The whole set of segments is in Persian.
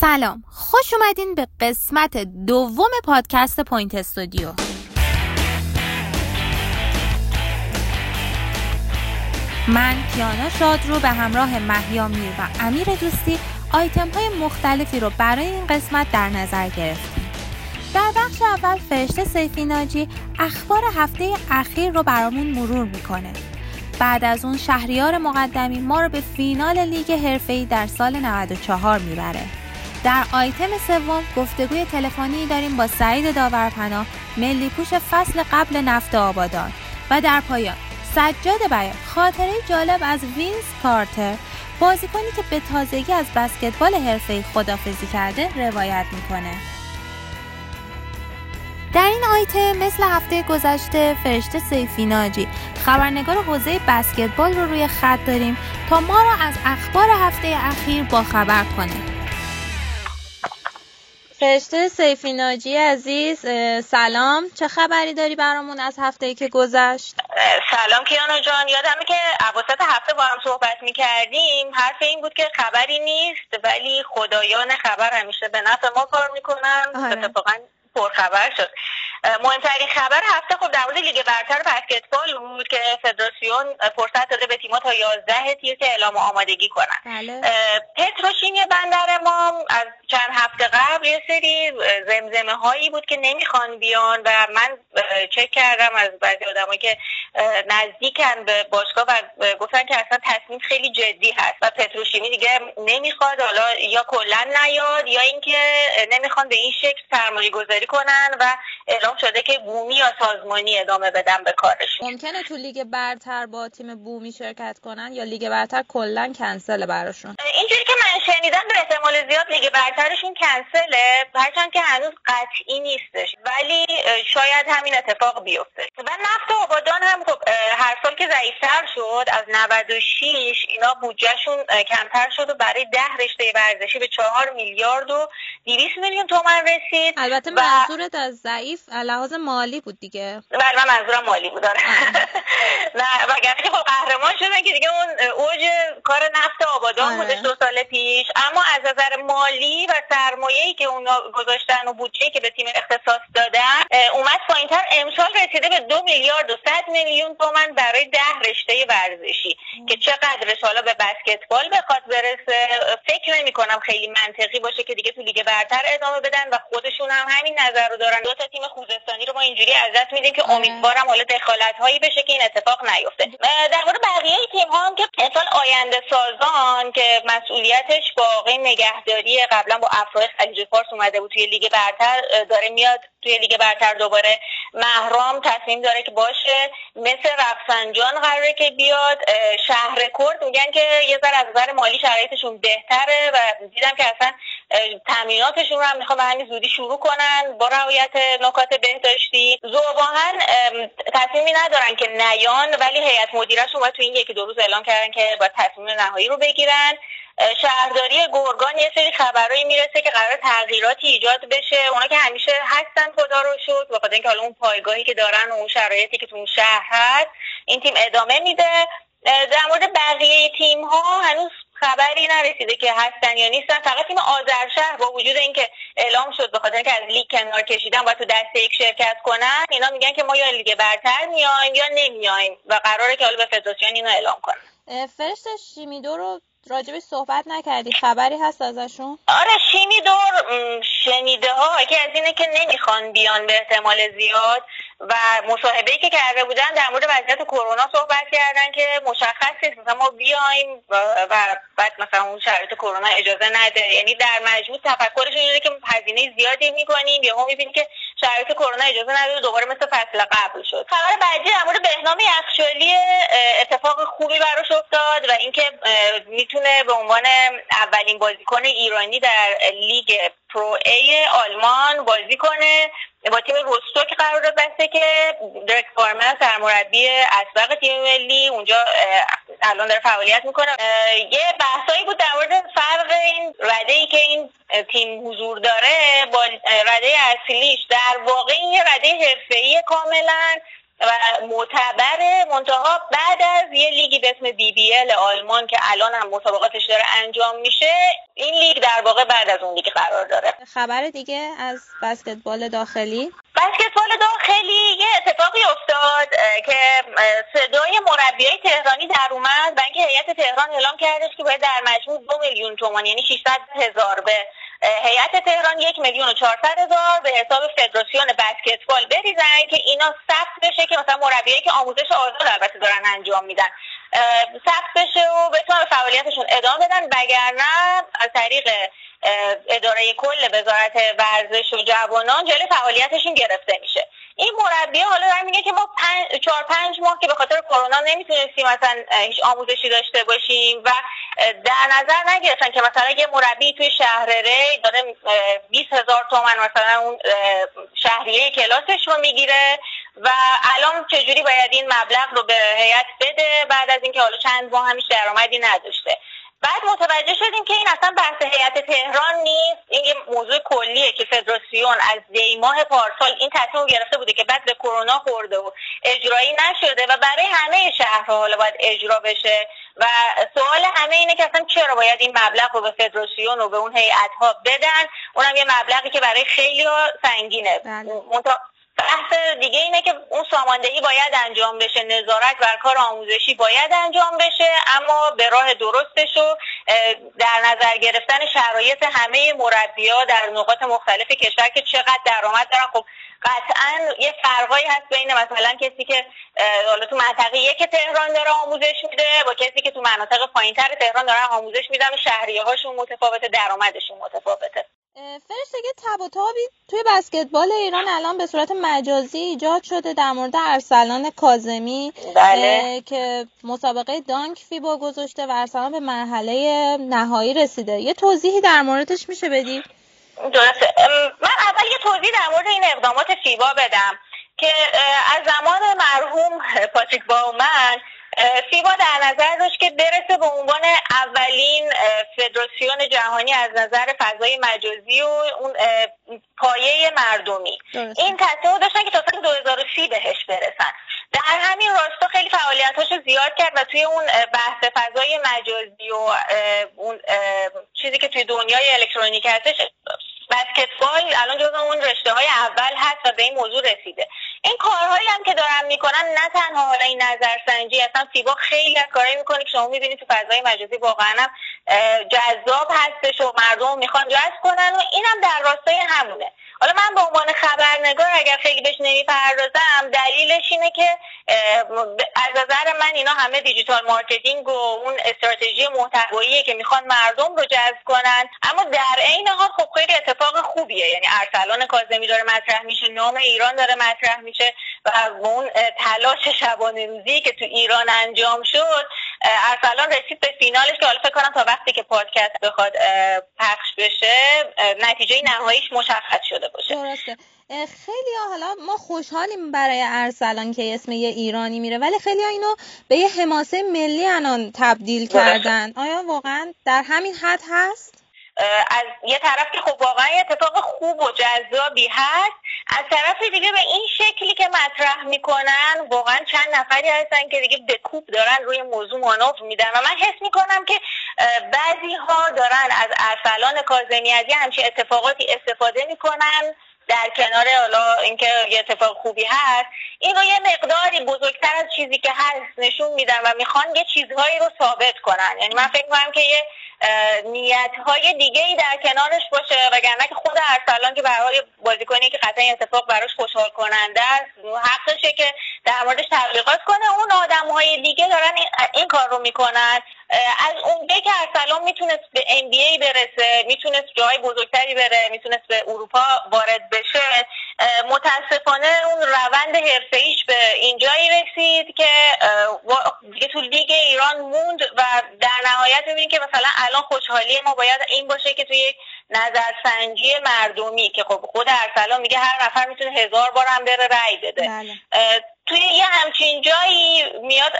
سلام خوش اومدین به قسمت دوم پادکست Point Studio. من کیانا شادرو به همراه محیا میر و امیر دوستی آیتم های مختلفی رو برای این قسمت در نظر گرفتیم. در بخش اول فرشته سیفی ناجی اخبار هفته اخیر رو برامون مرور می‌کنه. بعد از اون شهریار مقدمی ما رو به فینال لیگ حرفه‌ای در سال 94 می‌بره. در آیتم سوم گفتگوی تلفنی داریم با سعید داورپناه ملی پوش فصل قبل نفت آبادان. و در پایان سجاد بیان خاطره جالب از وینس کارتر. بازیکنی که به تازگی از بسکتبال حرفه‌ای خداحافظی کرده روایت می‌کنه. در این آیتم مثل هفته گذشته فرشته سیفی ناجی خبرنگار حوزه بسکتبال رو روی خط داریم تا ما را از اخبار هفته اخیر با خبر کنه. فرشته سیفی ناجی عزیز سلام. چه خبری داری برامون از هفته که گذشت؟ سلام کیانو جان. یادمه که اواسط هفته با هم صحبت می‌کردیم. حرف این بود که خبری نیست ولی خدایان خبر همیشه به نفع ما کار می‌کنن. آره. اتفاقا پرخبر شد. مهمترین خبر هفته خب در مورد لیگ برتر بسکتبال بود که فدراسیون فرصت داده به تیم‌ها تا 11 تیر که اعلام آمادگی کنن بله. پتروشیمی بندر ما از چند هفته قبل یه سری زمزمه هایی بود که نمی‌خوان بیان و من چک کردم از بعضی آدمایی که نزدیکن به باشگاه و گفتن که اصلا تصمیم خیلی جدی هست و پتروشیمی دیگه نمی‌خواد حالا یا کلا نیاد یا اینکه نمی‌خوان به این شکل سرمایه گذاری کنن و اعلام شده که بومی یا سازمانی ادامه بدن به کارشون ممکنه تو لیگ برتر با تیم بومی شرکت کنن یا لیگ برتر کلا کنسل براشون؟ اینجوری که من شنیدم به احتمال زیاد لیگ برترشون کنسله هرچند که هنوز قطعی نیستش ولی شاید همین اتفاق بیفته. و نفت آبادان هم خب هر سال که ضعیفتر شد از 96 اینا بودجهشون کمتر شد و برای ده رشته ورزشی به چهار میلیارد و 200 میلیون تومن رسید. البته منظورت از ضعیف لحاظ مالی بود دیگه. بله من منظورم مالی بود آره. نه وگرنه که خب قهرمان شدن که دیگه اون اوج کار نفت آبادان بودش آره. دو سال پیش. اما از نظر مالی و سرمایه‌ای که اونا گذاشتن و بودجه که به تیم اختصاص دادن اومد پایینتر. امسال رسیده به دو میلیارد و صد میلیون تومن برای ده رشته ورزشی. که چقدرش حالا به بسکتبال بخواد برسه فکر نمی کنم خیلی منطقی باشه که دیگه تو لیگ برتر ادامه بدن و خودشون هم همین نظر رو دارن. دو تا تیم خوزستانی رو ما اینجوری ازت میدیم که آره. امیدوارم حالا دخالت هایی بشه که این اتفاق نیفته. در مورد بقیه تیم ها هم که امسال آینده سازان که مسئولیتش با نگهداری قبلا با افراد خلیج فارس اومده بود توی لیگ برتر داره میاد توی لیگ برتر دوباره. مهرام تصمیم داره که باشه. مثل رفسنجان قراره که بیاد. شهر کرد میگن که یه ذره از نظر مالی شرایطشون بهتره و دیدم که اصلا تامیناتشون رو هم می‌خوام به همین زودی شروع کنن. با رعایت نکات بهداشتی. زوباهن تصمیمی ندارن که نیان ولی هیئت مدیرهشون باید تو این یکی دو روز اعلام کردن که باید تصمیم نهایی رو بگیرن. شهرداری گرگان یه سری خبرایی می‌رسه که قرار تغییراتی ایجاد بشه. اونا که همیشه هستن خدا رو شد و اینکه حالا اون پایگاهی که دارن و اون شرایطی که تو اون شهر هست این تیم ادامه میده. در مورد بقیه تیم ها هنوز خبری نرسیده که هستن یا نیستن. فقط تیم آذرشهر با وجود اینکه اعلام شد به خاطر اینکه از لیگ کنار کشیدن باید تو دسته یک شرکت کنن اینا میگن که ما یا لیگ برتر میایم یا نمیایم و قراره که حالا به فدراسیون اینو اعلام کنن. فرشت شیمیدو رو راجبش صحبت نکردی. خبری هست ازشون؟ آره شیمیدور شنیده ها که از اینه که نمی‌خوان بیان به احتمال زیاد. و مصاحبه که کرده بودن در مورد وضعیت کرونا صحبت کردن که مشخص نیست. مثلا ما بیایم و بعد مثلا اون شرایط کرونا اجازه نده. یعنی در مجموع تفکرشون اینه که هزینه زیادی می‌کنیم. یا ما می‌بینیم که شرایط کرونا اجازه نده دوباره مثل فصل قبل شد. خبر بعدی در مورد بهنام یخچالی اتفاق خوبی براش افتاد و اینکه می‌تونه به عنوان اولین بازیکن ایرانی در لیگ Pro A آلمان بازی کنه. با تیم روستوک قرار بسته که درک باورمن سرمربی اسبق تیم ملی اونجا الان داره فعالیت می‌کنه. یه بحثایی بود در مورد فرق این رده ای که این تیم حضور داره با رده اصلیش. در واقع این یه رده حرفه‌ای کاملا و معتبر منتها بعد از یه لیگی به اسم بی بی ال آلمان که الان هم مسابقاتش داره انجام میشه این لیگ در واقع بعد از اون لیگ خبر دیگه از بسکتبال داخلی؟ بسکتبال داخلی یه اتفاقی افتاد که صدای مربیای تهرانی در اومد و اینکه هیئت تهران اعلام کردش که باید در مجموع دو میلیون تومان یعنی 600 هزار به هیئت تهران یک میلیون و چهارصد هزار به حساب فدراسیون بسکتبال بریزن که اینا ثبت بشه که مثلا مربیایی که آموزش آزاد البته دارن انجام میدن. ثبت بشه و بتونن فعالیتشون ادامه بدن. وگرنه از طریق اداره کل وزارت ورزش و جوانان جلوی فعالیتشون گرفته میشه. این مربی حالا دارم میگه که ما پنج، چهار پنج ماه که به خاطر کرونا نمی‌تونستیم مثلا هیچ آموزشی داشته باشیم و در نظر نگرفتن که مثلا یه مربی توی شهر ری داره 20 هزار تومن مثلا اون شهریه کلاسش رو می‌گیره و الان چجوری باید این مبلغ رو به هیئت بده بعد از اینکه حالا چند ماه همیش درآمدی نداشته. بعد متوجه شدیم که این اصلا بحث هیئت تهران نیست. این یه موضوع کلیه که فدراسیون از دی ماه پارسال این تصمیم گرفته بوده که بعد به کرونا خورده و اجرایی نشده و برای همه شهرها حالا باید اجرا بشه. و سوال همه اینه که اصلا چرا باید این مبلغ رو به فدراسیون و به اون هیئت ها بدن؟ اونم یه مبلغی که برای خیلی سنگینه. بله. بحث دیگه اینه که اون ساماندهی باید انجام بشه. نظارت بر کار آموزشی باید انجام بشه اما به راه درستش و در نظر گرفتن شرایط همه مربیا در نقاط مختلف کشور که چقدر درآمد دارن. خب قطعا یه فرقایی هست بین مثلا کسی که حالا تو منطقه یک تهران داره آموزش میده با کسی که تو مناطق پایینتر تهران دارن آموزش میدن و شهریه هاشون متفاوته درآمدشون متفاوته. فرشته تب و تابی توی بسکتبال ایران الان به صورت مجازی ایجاد شده در مورد ارسلان کازمی بله. که مسابقه دانک فیبا گذاشته و ارسلان به مرحله نهایی رسیده یه توضیحی در موردش میشه بدی؟ درسته من اول یه توضیح در مورد این اقدامات فیبا بدم که از زمان مرحوم پاتریک باومن فیبا در نظر داشت که برسه به عنوان اولین فدراسیون جهانی از نظر فضای مجازی و اون پایه مردمی. این تصمیم داشتن که تا سال 2030 بهش برسن. در همین راستا خیلی فعالیتاشو زیاد کرد و توی اون بحث فضای مجازی و اون چیزی که توی دنیای الکترونیک هستش بسکتبال الان جز اون رشته های اول هست و به این موضوع رسیده. این کارهایی هم که دارن می‌کنن نه تنها حالا این نظرسنجی اصلا فیبا خیلی از کارهایی می‌کنه که شما می‌بینید تو فضای مجازی واقعا جذاب هستش و مردم می‌خوان جذب کنن و اینم در راستای همونه. حالا من به عنوان خبرنگار اگر خیلی بهش نمی‌پردازم دلیلش اینه که از نظر من اینا همه digital marketing و اون استراتژی محتواییه که می‌خوان مردم رو جذب کنن. اما در عین حال خب خیلی اتفاق خوبیه. یعنی ارسلان کاظمی داره مطرح میشه نام ایران داره مطرح میشه و اون تلاش شبانه روزی که تو ایران انجام شد ارسلان رسید به فینالش که حالا فکر کنم تا وقتی که پادکست بخواد پخش بشه نتیجه نهاییش مشخص شده باشه. درسته. خیلی حالا ما خوشحالیم برای ارسلان که اسم یه ایرانی میره ولی خیلی اینو به یه حماسه ملی انان تبدیل کردن. آیا واقعا در همین حد هست؟ از یه طرف که خب واقعا اتفاق خوب و جذابی هست از طرف دیگه به این شکلی که مطرح می‌کنن واقعا چند نفری هستن که دیگه به دارن روی موضوع مانور میدن و من حس می‌کنم که بعضی ها دارن از ارسلان کازمی از یه همچین اتفاقاتی استفاده می‌کنن در کنار حالا اینکه یه اتفاق خوبی هست این رو یه مقداری بزرگتر از چیزی که هست نشون میدن و می‌خوان یه چیزهایی رو ثابت کنن. یعنی من فکر می‌کنم که یه نیت های دیگه ای در کنارش باشه وگرنه که خود ارسلان که حال بازیکنی که قطعا اتفاق براش خوشحال کننده است حقشه که در موردش تبلیغات کنه. اون آدم های دیگه دارن این کار رو می‌کنن. از اونجایی که ارسلان می‌تونست به ای برسه می‌تونست جای بزرگتری بره می‌تونست به اروپا وارد بشه متاسفانه اون روند حرفه به اینجایی رسید که دیگه تو لیگ ایران موند و در نهایت می‌بینید که مثلا الان خوشحالی ما باید این باشه که توی نظرسنجی مردمی که خب خود ارسلان میگه هر نفر می‌تونه هزار بار هم بره رأی بده بله. توی یه همچین جایی میاد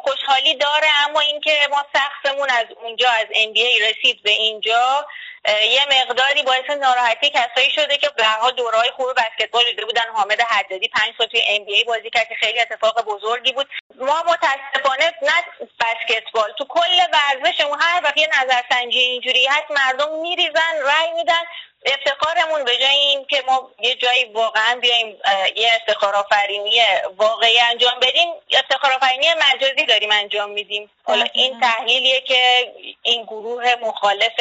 خوشحالی داره اما اینکه ما سختمون از اونجا از NBA رسید به اینجا یه مقداری باعث ناراحتی کسایی شده که به هر دورهای خوب بسکتبال دیده بودن. حامد حدادی پنج سال توی ام بی بازی کرد که خیلی اتفاق بزرگی بود. ما متاسفانه نه بسکتبال تو کل ورزشمون هر وقت یه نظرسنجی اینجوری هست مردم میریزن رای میدن. افتخارمون به جای این که ما یه جایی واقعا بیایم یه افتخار آفرینی واقعی انجام بدیم افتخار آفرینی مجازی داریم انجام میدیم. حالا این تحلیلیه که این گروه مخالف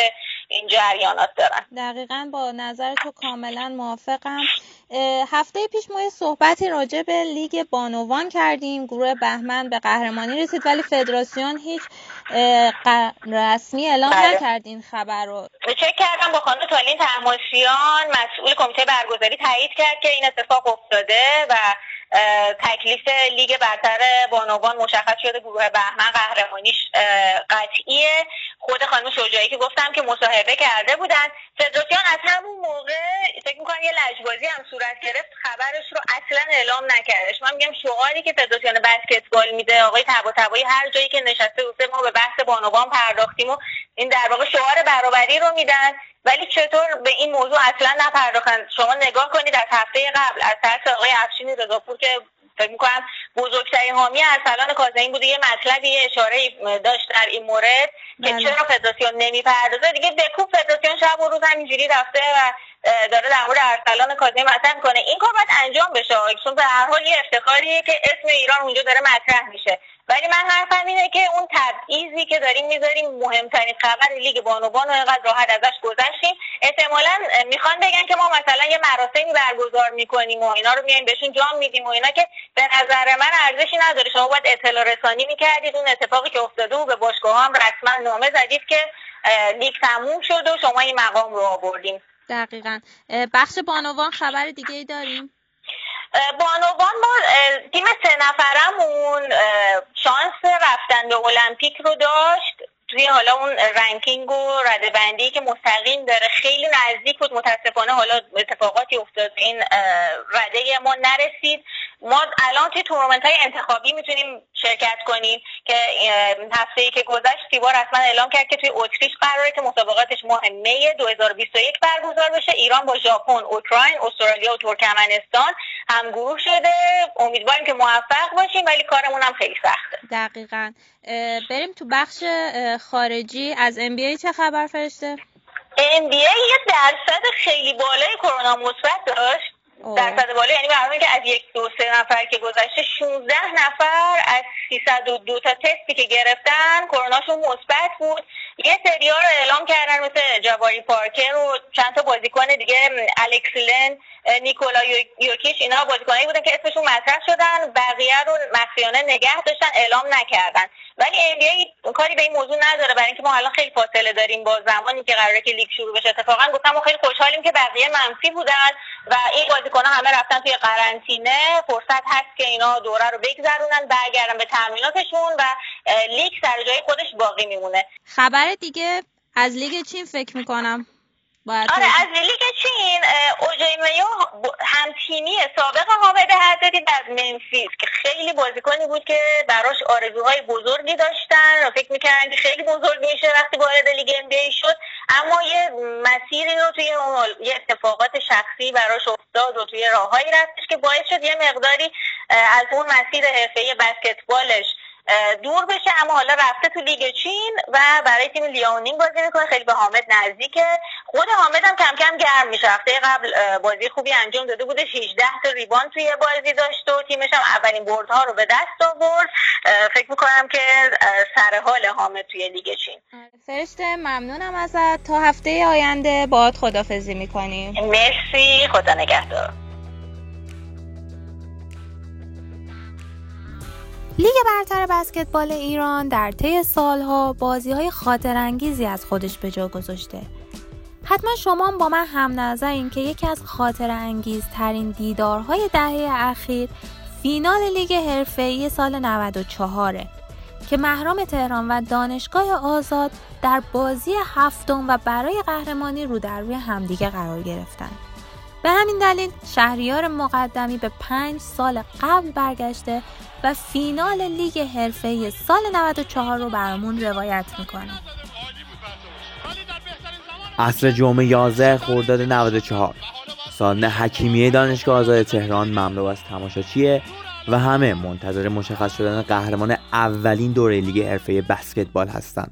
این جریانات دارن. دقیقا با نظر تو کاملا موافقم. هفته پیش ما یه صحبتی راجع به لیگ بانوان کردیم. گروه بهمن به قهرمانی رسید ولی فدراسیون هیچ رسمی اعلام بله. نکرد این خبر رو. چک کردم با خانم تالین تحماسیان مسئول کمیته برگزاری تایید کرد که این اتفاق افتاده و تکلیف لیگ برتر بانوان مشخص شده گروه بهمن قهرمانیش قطعیه. خود خانم شجاعی که گفتم که مصاحبه کرده بودن. فدراسیون از همون موقع فکر می‌کنم یه لجبازی هم صورت گرفت خبرش رو اصلا اعلام نکردش. من میگم شعاری که فدراسیون بسکتبال میده آقای تبا هر جایی که نشسته گفته ما به بحث بانوان پرداختیم و این در واقع شعار برابری رو میدن. ولی چطور به این موضوع اصلا نپرداختن؟ شما نگاه کنید از هفته قبل از طرف آقای افشین رضاپور که فکر می‌کنم بزرگترین حامی ارسلان کاظمی بوده یه مطلبی اشاره داشت در این مورد که بله. چرا فدراسیون نمی‌پردازه؟ دیگه بکوب فدراسیون شب و روز همینجوری رفته و داره در مورد ارسلان کاظمی مطرح کنه این کار باید انجام بشه. چون به هر حال یه افتخاریه که اسم ایران اونجا داره مطرح میشه. ولی من حرفم اینه که اون تبعیضی که داریم می‌ذاریم مهمترین خبر لیگ بانوان و اینقدر راحت ازش گذشتیم. احتمالا می‌خوان بگن که ما مثلا یه مراسمی برگزار می‌کنیم و اینا رو میایم بهشون جام میدیم و اینا که به نظر من ارزشی نداره. شما باید اطلاع رسانی می‌کردید. اون اتفاقی که افتاده و به باشگاه هم رسما نامه زدید که لیگ تموم شد و شما این مقام رو آوردیم. دقیقا. بخش بانوان خبر دیگه ای داریم؟ بانوان ما تیم سه نفرمون شانس رفتن به المپیک رو داشت. توی حالا اون رنکینگ و رده بندی که مستقیم داره خیلی نزدیک بود. متاسفانه حالا اتفاقاتی افتاد این رده ما نرسید. ما الان توی تورنمنت های انتخابی می‌تونیم شرکت کنیم که هفته ای که گذشت تیبار رسما اعلام کرد که توی اتریش قراره که مسابقاتش ماه می 2021 برگزار بشه. ایران با ژاپن اوکراین استرالیا و ترکمنستان هم گروه شده. امیدواریم که موفق باشیم ولی کارمون هم خیلی سخته. دقیقا. بریم تو بخش خارجی. از ام چه خبر فرشته؟ ام یه درصد خیلی بالای کرونا مثبت داشت. درصد بالا یعنی برای که از یک دو سه نفر که گذشته 16 نفر از 302 تا تستی که گرفتن کروناشون مثبت بود. یه سریا رو اعلام کردن مثل جواری پارکر و چند تا بازیکن دیگه الکسلن نیکولا یوکیش اینا بازیکنایی بودن که اسمشون مطرح شدن. بقیه رو مخفیانه نگه داشتن اعلام نکردن. ولی NBA کاری به این موضوع نداره. برای اینکه ما الان خیلی فاصله داریم با زمانی که قراره که لیگ شروع بشه. اتفاقا گفتم ما خیلی خوشحالیم که بقیه منفی بودن و این بازیکن همه رفتن توی قرنطینه. فرصت هست که اینا دوره رو بگذرونن برگردن به تمریناتشون و لیگ سر جای خودش باقی میمونه. خبر دیگه از لیگ چین فکر می‌کنم. آره از لیگ چین O.J. Mayo هم تیمی سابق حامد حدادی در ممفیس که خیلی بازیکنی بود که براش آرزوهای بزرگی داشتن و فکر می‌کردن که خیلی بزرگ میشه وقتی وارد لیگ ام شد. اما یه مسیری رو توی اون یه اتفاقات شخصی براش افتاد و توی راههایی رفتش که باعث شد یه مقداری از اون مسیر حرفه بسکتبالش دور بشه اما حالا رفته تو لیگ چین و برای تیم لیاونینگ بازی می‌کنه. خیلی به حامد نزدیکه. خود حامد هم کم کم گرم میشه. هفته قبل بازی خوبی انجام داده بوده 16 تا ریباند توی بازی داشت و تیمش هم اولین بردها رو به دست آورد. فکر می‌کنم که سر حال حامد توی لیگ چین. فرشته ممنونم ازت. تا هفته آینده باهات خدافزی می‌کنیم. مرسی. خدا نگهدار. لیگ برتر بسکتبال ایران در طی سالها بازی های خاطر انگیزی از خودش به جا گذاشته. حتما شما با من هم نظرین که یکی از خاطر انگیز ترین دیدارهای دهه اخیر فینال لیگ حرفه‌ای سال 94 که محرام تهران و دانشگاه آزاد در بازی هفتم و برای قهرمانی رو در روی همدیگه قرار گرفتند. به همین دلیل شهریار مقدمی به پنج سال قبل برگشته و فینال لیگ حرفه سال 94 رو برامون روایت می‌کنه. عصر جمعه 11 خرداد 94 سالن حکیمیه دانشگاه آزاد تهران مملو از تماشاچیه و همه منتظر مشخص شدن قهرمان اولین دوره لیگ حرفه بسکتبال هستند.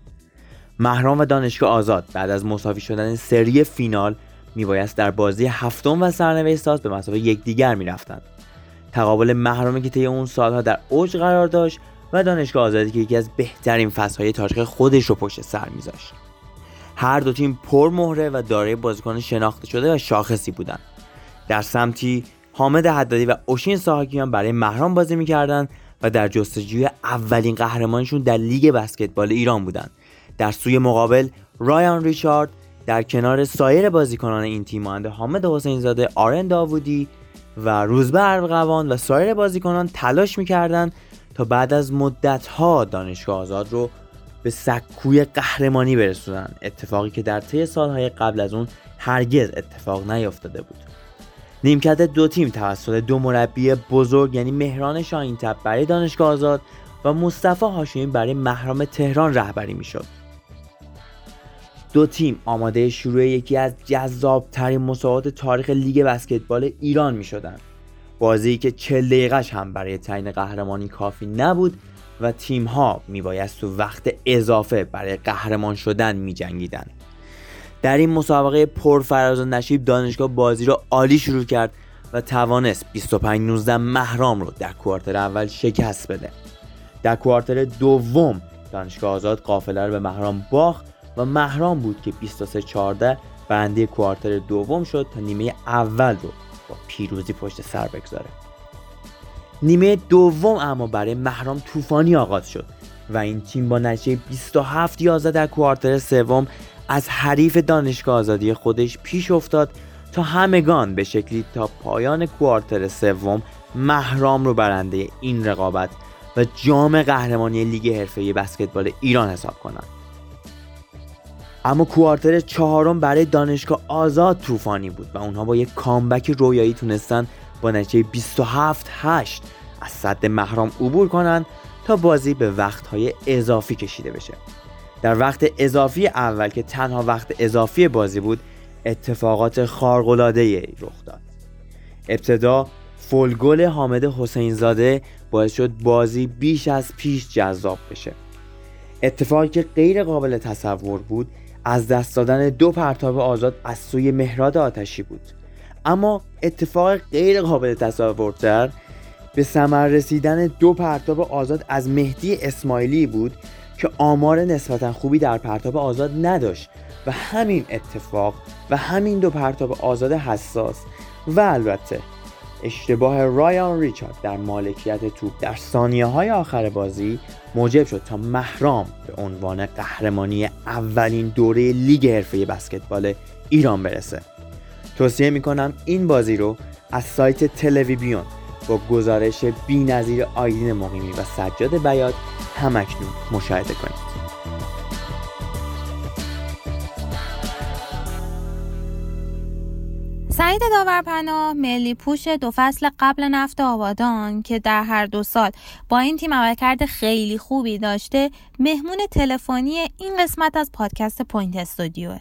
محرام و دانشگاه آزاد بعد از مساوی شدن سری فینال میبایست در بازی هفتم و سرنوشت ساز به مسابقه یکدیگر می‌رفتند. تقابل محرومی که طی اون سالها در اوج قرار داشت و دانشگاه آزادی که یکی از بهترین فصلهای تاریخ خودش رو پشت سر میذاشت. هر دو تیم پر مهره و دارای بازیکن شناخته شده و شاخصی بودند. در سمتی حامد حدادی و اوشین ساهاکیان برای محرام بازی می‌کردند و در جستجوی اولین قهرمانشون در لیگ بسکتبال ایران بودند. در سوی مقابل رایان ریچارد در کنار سایر بازیکنان این تیم مانند حامد حسین زاده، آرن داوودی و روزبه ارقوان و سایر بازیکنان تلاش می‌کردند تا بعد از مدتها دانشگاه آزاد رو به سکوی قهرمانی برسونن. اتفاقی که در طی سالهای قبل از اون هرگز اتفاق نیفتاده بود. نیمکت دو تیم توسط دو مربی بزرگ یعنی مهران شاهینتب برای دانشگاه آزاد و مصطفی هاشمی برای محرام تهران رهبری می‌شد. دو تیم آماده شروع یکی از جذابترین مسابقات تاریخ لیگ بسکتبال ایران می شدن. بازی که 40 دقیقش هم برای تعیین قهرمانی کافی نبود و تیم ها می بایست تو وقت اضافه برای قهرمان شدن می جنگیدن. در این مسابقه پرفراز و نشیب دانشگاه بازی را عالی شروع کرد و توانست 25 19 محرام رو در کوارتر اول شکست بده. در کوارتر دوم دانشگاه آزاد قافله رو به محرام باخت و محرام بود که 23 14 برنده کوارتر دوم شد تا نیمه اول رو با پیروزی پشت سر بگذاره نیمه دوم اما برای محرام طوفانی آغاز شد و این تیم با نتیجه 27 11 در کوارتر سوم از حریف دانشگاه آزادی خودش پیش افتاد تا همگان به شکلی تا پایان کوارتر سوم محرام رو برنده این رقابت و جام قهرمانی لیگ حرفه‌ای بسکتبال ایران حساب کنند. اما کوارتر چهارم برای دانشگاه آزاد طوفانی بود و اونها با یک کامبک رویایی تونستن با نتیجه 27 8 از صد محرام عبور کنند تا بازی به وقتهای اضافی کشیده بشه. در وقت اضافی اول که تنها وقت اضافی بازی بود اتفاقات خارق‌العاده‌ای رخ داد. ابتدا فولگل حامد حسین زاده باعث شد بازی بیش از پیش جذاب بشه. اتفاقی که غیر قابل تصور بود از دست دادن دو پرتاب آزاد از سوی مهراد آتشی بود. اما اتفاق غیر قابل تصورتر به ثمر رسیدن دو پرتاب آزاد از مهدی اسماعیلی بود که آمار نسبتا خوبی در پرتاب آزاد نداشت و همین اتفاق و همین دو پرتاب آزاد حساس و البته اشتباه رایان ریچارد در مالکیت توپ در ثانیه های آخر بازی موجب شد تا محرام به عنوان قهرمانی اولین دوره لیگ حرفه بسکتبال ایران برسه. توصیه می‌کنم این بازی رو از سایت تلویبیون با گزارش بی نظیر آیدین مقیمی و سجاد بیاد همکنون مشاهده کنید. سعید داورپناه ملی پوش دو فصل قبل نفت آبادان که در هر دو سال با این تیم عملکرد خیلی خوبی داشته مهمون تلفنی این قسمت از پادکست Point Studio ه.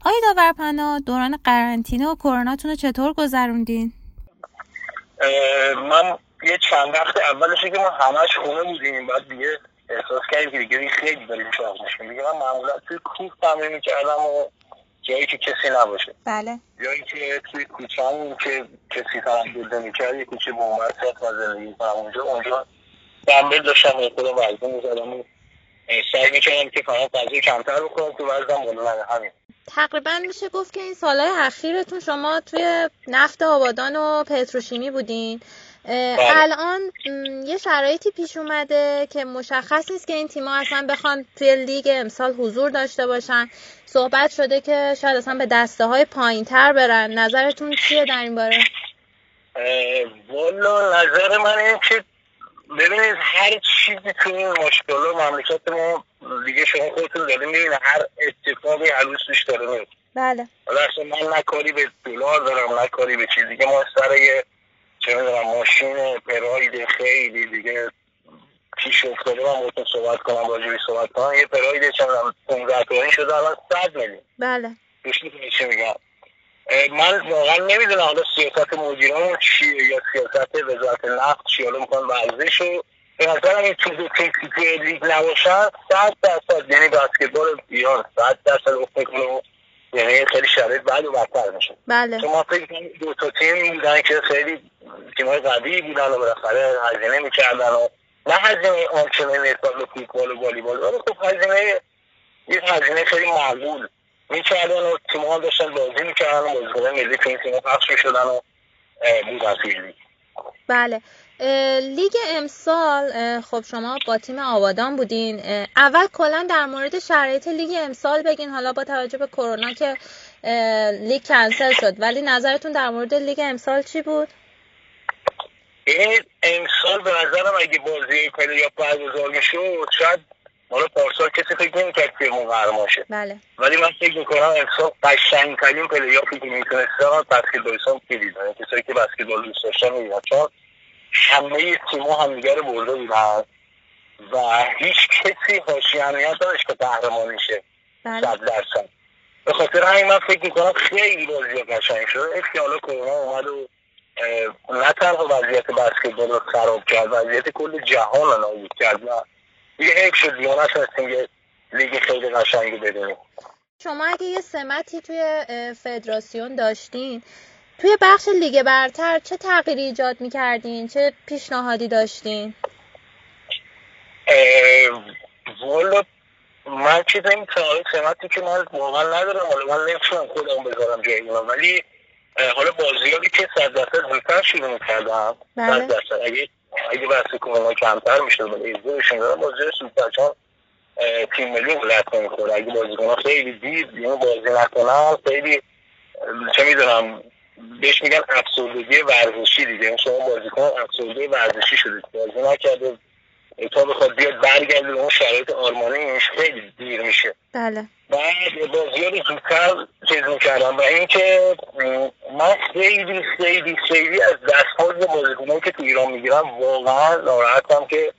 آقای داورپناه دوران قرنطینه و کروناتون رو چطور گذروندین؟ من یه چند وقت اولش که ما همش خونه بودیم بعد دیگه احساس کردیم که دیگه خیلی داریم چاق میشیم. دیگه من معمولا توی کوه تمرین می‌کردم و جایی که کسی نباشه. بله. یا اینکه توی کوچه که کسی تردد نمی‌کرد یه کوچه بومت و زندگی کنم. اونجا اونجا دنبل داشتم یه خودم وزن می‌زدم. سعی می‌کردم که فقط غذای کمتر بکنم تو وزنم بالا همین. تقریبا میشه گفت که این سالهای اخیرتون شما توی نفت آبادان و پتروشیمی بودین. الان یه شرایطی پیش اومده که مشخص نیست که این تیما اصلا بخوان توی لیگ امسال حضور داشته باشن. صحبت شده که شاید اصلا به دسته های پایین تر برن. نظرتون چیه در این باره؟ والا نظر من این که ببینید هر چیزی تو این مشکل مملکت ما دیگه شما خودتون داریم می‌بینید هر اتفاقی عروس توش داره میاد بله. حالا اصلا من نه کاری به دلار دارم نه کاری به چیز دیگه. ما سر یه چه می‌دونم ماشین پراید خیلی دیگه پیش افتاده من بایدتون صحبت کنم راجبی صحبت کنم. یه پراید چه می‌دونم 15 تومانی شده الان 100 میلیون. بله. گوش می‌کنی چی میگم؟ من واقعا نمی‌دونم حالا سیاست مدیران چیه یا سیاست وزارت نفت چی حالا می‌کنم ورزش رو به نظرم این چیز تکنیکی لیگ نباشن صد درصد یعنی بسکتبال ایران صد درصد افت می‌کنه و یعنی خیلی شرایط بعد و بدتر میشه. بله. ما فکر دو تا تیم بودن که خیلی تیمای قوی بودن و بالاخره هزینه می‌کردن و نه هزینه آنچنانی نسبت به فوتبال و والیبال. ولی خب هزینه یه هزینه خیلی معقول می‌کردن و تیم ها داشتن بازی می‌کردن و بازیکنان ملی تو این تیم پخش می‌شدن و بودن توی بله. لیگ امسال خب شما با تیم آبادان بودین. اول کلا در مورد شرایط لیگ امسال بگین. حالا با توجه به کرونا که لیگ کنسل شد. ولی نظرتون در مورد لیگ امسال چی بود؟ این امسال به نظرم اگه بازی پلی برگزار می‌شد شاید حالا پارسال کسی فکر نمی‌کرد که قهرمان شه بله. ولی من فکر می‌کنم امسال قشنگترین پلیافی که می‌تونستن بسکتبالیستان که دیدن کسایی که بسکتبال دوست داشتن می‌دیدن. چون همه تیما همدیگه رو برده بودن. و هیچ کسی حاشیه اهمیت داشت که قهرمان میشه. بله. صد درصد. به خاطر همین من فکر می‌کنم خیلی بازی قشنگ شده. که حالا کرونا اومد و نه تنها وضعیت بسکتبال رو خراب کرد وضعیت کل جهان رو نابود کرد. و یه حیف شد دیگه نتونستیم یه لیگ خیلی قشنگی ببینیم شما اگه یه سمتی توی فدراسیون داشتین توی بخش لیگ برتر چه تغییری ایجاد می‌کردین؟ چه پیشنهادی داشتین؟ والا من چیز این سمتی که من واقعا ندارم حالا من نمی‌تونم خودم بذارم جای اونا ولی حالا بازیابی که صد درصد زودتر شروع می‌کردم بله. صد درصد اگه اگه بحث کرونا کمتر می‌شد ولی ایزدشون دارم بازی زودتر چون تیم ملی ملت نمی‌خوره اگه بازیکنها خیلی دیر یعنی بازی نکنن خیلی چه می‌دونم بهش میگن افسردگی ورزشی دیگه. شما بازیکن افسرده ورزشی شده. بازی نکرده. تا بخواد بیاد برگرده اون شرایط آرمانیش خیلی دیر میشه. بله. بعد بازی رو زودتر چیز می‌کردم. و اینکه من خیلی خیلی خیلی از دستمزد بازیکنایی که تو ایران می‌گیرم واقعا ناراحتم که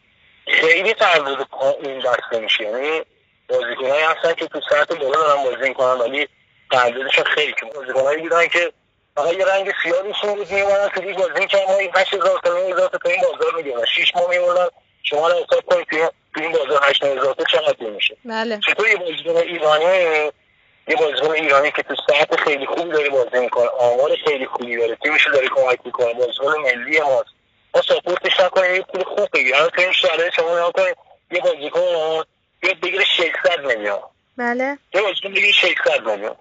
خیلی تردد این دسته میشه. یعنی بازیکنایی هستن که تو سطح بالا دارن بازی می‌کنن ولی ترددشون خیلی کم بازیکنایی بودن که فقط یه رنگ سیاهشون بود میومدن تو لیگ بازی می‌کردن. ما این 8000 تا 9000 تا این بازار می‌گیرن 6 ماه میمونن شما رو حساب کنید تو این بازار 8000 تا چقدر میشه. بله. چطور یه بازیکن ایرانی یه بازیکن ایرانی که تو سطح خیلی خوبی داره بازی می‌کنه آمار خیلی خوبی داره تیمش داره کمک می‌کنه بازیکن ملی ماست. ما ساپورتش نکنیم یه پول خوب بگیر الان تو این شرایط شما نگاه کنید یه بازیکن بیاد بگیره 600 میلیون. بله. یه بازیکن بگیره 600 میلیون.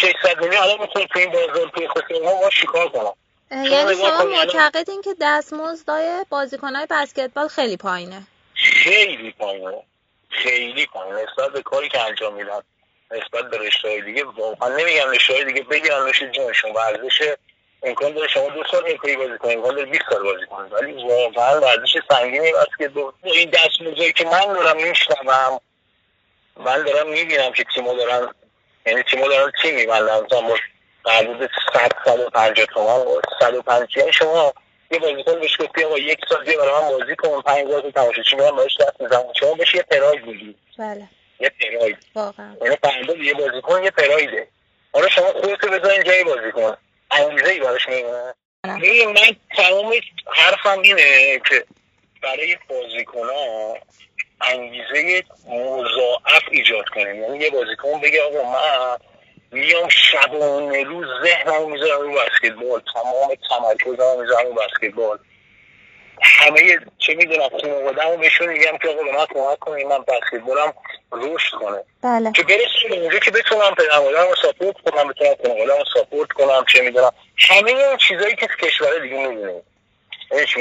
600 میلیون الان می‌تونه تو این بازار توی خصوصی ما چیکار کنم؟ یعنی شما معتقدین که دستمزدای بازیکنهای بسکتبال خیلی پایینه. خیلی پایینه. خیلی پایینه. نسبت به کاری که انجام میدن نسبت به رشته دیگه واقعا نمیگم رشته دیگه بگیرن نوش جونشون ورزش امکان داره شما دو سال حرفه‌ای بازی کنید امکان داره 20 سال بازی کنید. ولی واقعا ورزش سنگینی بسکتبال. این دستمزدی که من دارم میشنوم من دارم می‌بینم که تیم‌ها دارن یعنی تیم‌ها دارن تیم میبندن مثلا حدود 100 150 تومن 150 یعنی شما یه بازیکن بهش گفتی آقا یک سال بیا برای من بازی کن 5000 تا تماشاچی میان باهاش دست می‌زنن شما بهش یه پراید میدی بله. یه پراید. واقعا. یعنی فردا یه بازیکن یه پرایده. حالا شما خودتو بذارین جای بازیکن. انگیزه ای براش میمونه ببین من تمام حرفم اینه که برای بازیکنها انگیزه مضاعف ایجاد کنیم. یعنی یه بازیکن بگه آقا من میام شبانه روز ذهنم می‌ذارم رو بسکتبال. تمام تمرکزم می‌ذارم رو بسکتبال. همه چه می‌دونم خانوادم رو بهشون میگم که آقا به من کمک کنیم من بسکتبالم رشد کنه بله. که برسیم به اونجا که بتونم پدر مادرم رو ساپورت کنم بتونم خانوادم رو ساپورت کنم چه می‌دونم. همه این چیزایی که کشور دیگه می‌بینیم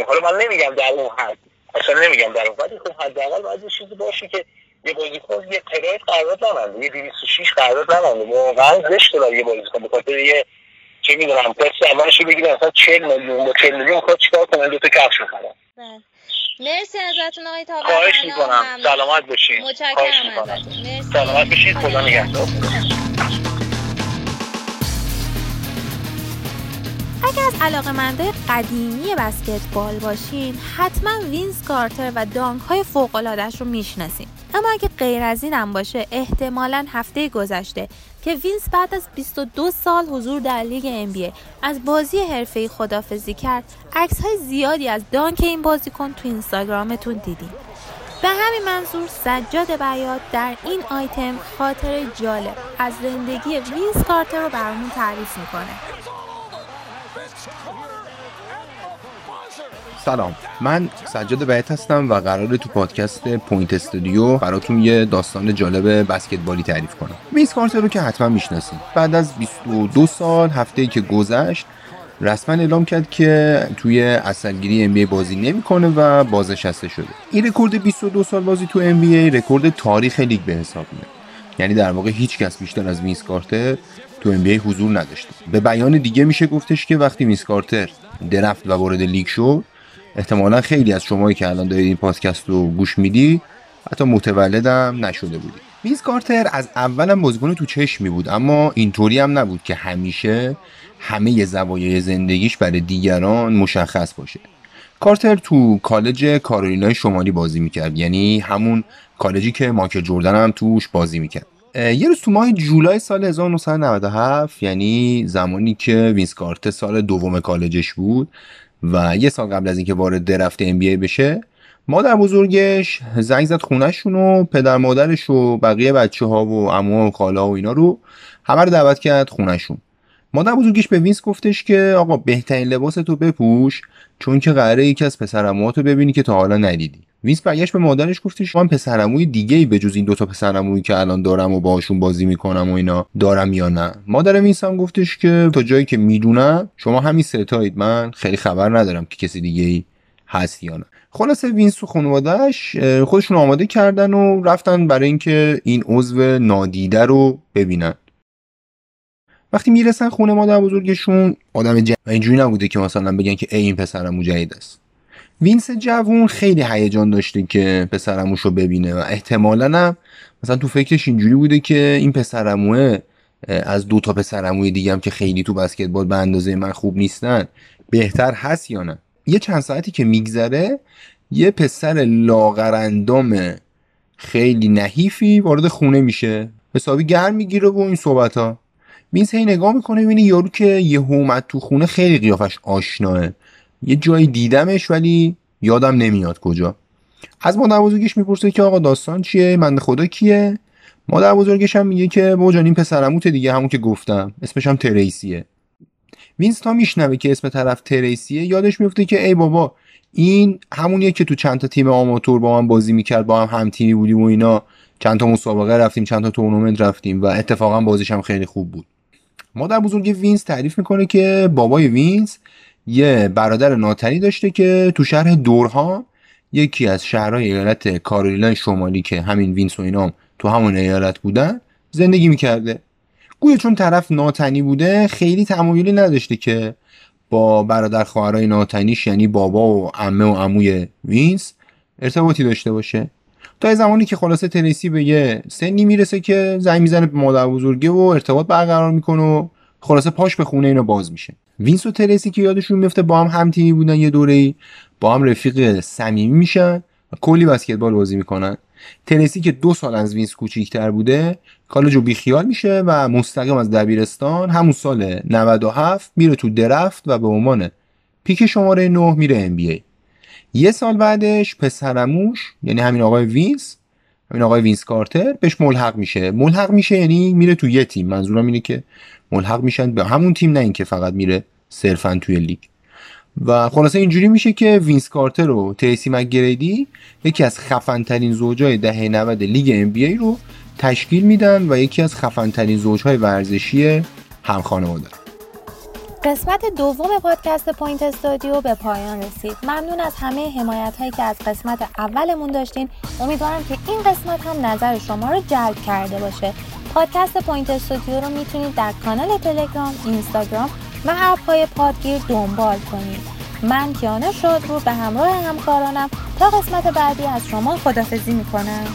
حالا من نمیگم در اون حد. اصلا نمیگم در ولی خب حداقل باید یه چیزی باشه که یه بازیکن یه قرار قرارداد نمنده یه 206 قرارداد نمنده واقعا زشته برای یه بازیکن به خاطر یه چه می‌دونم پس اولش بگیره مثلا 40 میلیون با 40 میلیون خود چیکار کنه؟ دو تا کفش بخره. بله. مرسی ازتون آقای تابر خواهش می‌کنم. سلامت باشین. متشکرم ازتون. مرسی. سلامت باشین. خدا نگهدار. اگر از علاقه قدیمی بسکتبال باشین حتما وینس کارتر و dunk های فوق رو می‌شناسین. اما اگه غیر از این هم باشه احتمالا هفته گذشته که وینس بعد از 22 سال حضور در لیگ NBA از بازی حرفه‌ای خدافظی کرد عکس های زیادی از dunk این بازیکن تو اینستاگرامتون دیدیم به همین منظور سجاد بیات در این آیتم خاطره جالب از زندگی وینس کارتر رو برامون تعریف می‌کنه. سلام. من سجاد بیات هستم و قراره تو پادکست Point Studio براتون یه داستان جالب بسکتبالی تعریف کنم. وینس کارتر رو که حتما می‌شناسید بعد از 22 سال هفته ای که گذشت رسما اعلام کرد که توی اصلگیری ام بازی نمی‌کنه و بازنشسته شده. این رکورد 22 سال بازی تو ام رکورد تاریخ لیگ به حساب میاد. یعنی در واقع هیچ کس بیشتر از وینس کارتر تو ام حضور نداشته. به بیان دیگه میشه گفتش که وقتی وینس کارتر درفت و وارد لیگ شد احتمالا خیلی از شمایی که الان دارید این پادکست رو گوش میدی حتی متولدم نشده بودی. وینس کارتر از اولم بازیکن تو چشمی بود اما اینطوری هم نبود که همیشه همه زوایای زندگیش برای دیگران مشخص باشه. کارتر تو کالج کارولینای شمالی بازی می‌کرد یعنی همون کالجی که مایکل جردن هم توش بازی می‌کرد. یه روز تو ماه جولای سال 1997 یعنی زمانی که وینس کارتر سال دوم کالجش بود و یه سال قبل از اینکه وارد draft NBA بشه مادر بزرگش زنگ زد خونه‌شون و پدر مادرش و بقیه بچه ها و عمو و خاله و اینا رو همه رو دعوت کرد خونه‌شون. مادر بزرگش به وینس گفتش که آقا بهترین لباس تو بپوش چون که قراره یکی از پسرعموهاتو ببینی که تا حالا ندیدی. وینس برگشت به مادرش گفتش من پسرعموی دیگه ای به جز این دوتا پسرعمویی که الان دارم و باهاشون بازی می‌کنم و اینا دارم یا نه؟ مادر وینس هم گفتش که تا جایی که می‌دونم شما همین سه تایید من خیلی خبر ندارم که کسی دیگه ای هست یا نه. خلاصه وینس و خانواده‌ش خودشون آماده کردن و رفتن برای اینکه این عضو نادیده رو ببینن. وقتی می‌رسن خونه مادر بزرگشون آدم جمع و اینجوری نبوده که مثلا بگن که ای این پسرعمو جدیده‌ست. وینس جوون خیلی هیجان داشته که پسرعموش رو ببینه و احتمالا هم مثلا تو فکرش اینجوری بوده که این پسرعموه از دو تا پسرعموی دیگه هم که خیلی تو بسکتبال به اندازه من خوب نیستن بهتر هست یا نه؟ یه چند ساعتی که میگذره یه پسر لاغراندام خیلی نحیفی وارد خونه میشه. حسابی گرم می‌گیره و این صحبت ها وینس هی نگاه می‌کنه می‌بینه یارو که یه اومد تو خونه خیلی قیافش آشناست. یه جایی دیدمش ولی یادم نمیاد کجا. از مادر بزرگش می‌پرسه که آقا داستان چیه؟ بنده خدا کیه؟ مادر بزرگش هم میگه که بابا جان این پسرعموت دیگه همون که گفتم اسمش هم تریسیه. وینس تا میشنوه که اسم طرف تریسیه یادش میفته که ای بابا این همونیه که تو چند تا تیم آماتور با من بازی می‌کرد با هم هم تیمی بودیم و اینا. چند تا مسابقه رفتیم چند تا تورنمنت رفتیم و اتفاقا بازیش هم خیلی خوب بود. مادر بزرگ وینس تعریف می‌کنه که بابای وینس یه برادر ناتنی داشته که تو شهر دورهام یکی از شهرهای ایالت کارولینای شمالی که همین وینس و اینام تو همون ایالت بودن زندگی می‌کرده. گویا چون طرف ناتنی بوده خیلی تمایلی نداشته که با برادر خواهرای ناتنیش یعنی بابا و عمه و عموی وینس ارتباطی داشته باشه. تا زمانی که خلاصه تریسی به یه سنی می‌رسه که زنگ می‌زنه به مادر بزرگه و ارتباط برقرار می‌کنه و خلاصه پاش به خونه اینا باز میشه. وینس و که یادشون میفته با هم هم تیمی بودن یه دوره ای با هم رفیق صمیمی میشن و کلی بسکتبال بازی می‌کنن. تریسی که دو سال از وینس کوچیکتر بوده کالج بیخیال میشه و مستقیم از دبیرستان همون سال 97 میره تو draft و به عنوان pick شماره 9 میره NBA یه سال بعدش پسرعموش یعنی همین آقای وینس همین آقای وینس کارتر بهش ملحق میشه. ملحق میشه یعنی میره تو یه تیم. منظورم اینه که ملحق میشن به همون تیم نه اینکه فقط میره صرفا توی لیگ. و خلاصه اینجوری میشه که وینس کارتر و تریسی مک‌گریدی یکی از خفن ترین زوجای دهه 90 لیگ NBA رو تشکیل میدن و یکی از خفن ترین زوجهای ورزشی هم خانواده قسمت دوم پادکست Point Studio به پایان رسید. ممنون از همه حمایت هایی که از قسمت اولمون داشتین. امیدوارم که این قسمت هم نظر شما رو جلب کرده باشه. پادکست Point Studio رو می‌تونید در کانال تلگرام اینستاگرام و app های پادگیر دنبال کنید. من کیانه شد رو به همراه همکارانم تا قسمت بعدی از شما خدافظی می‌کنم.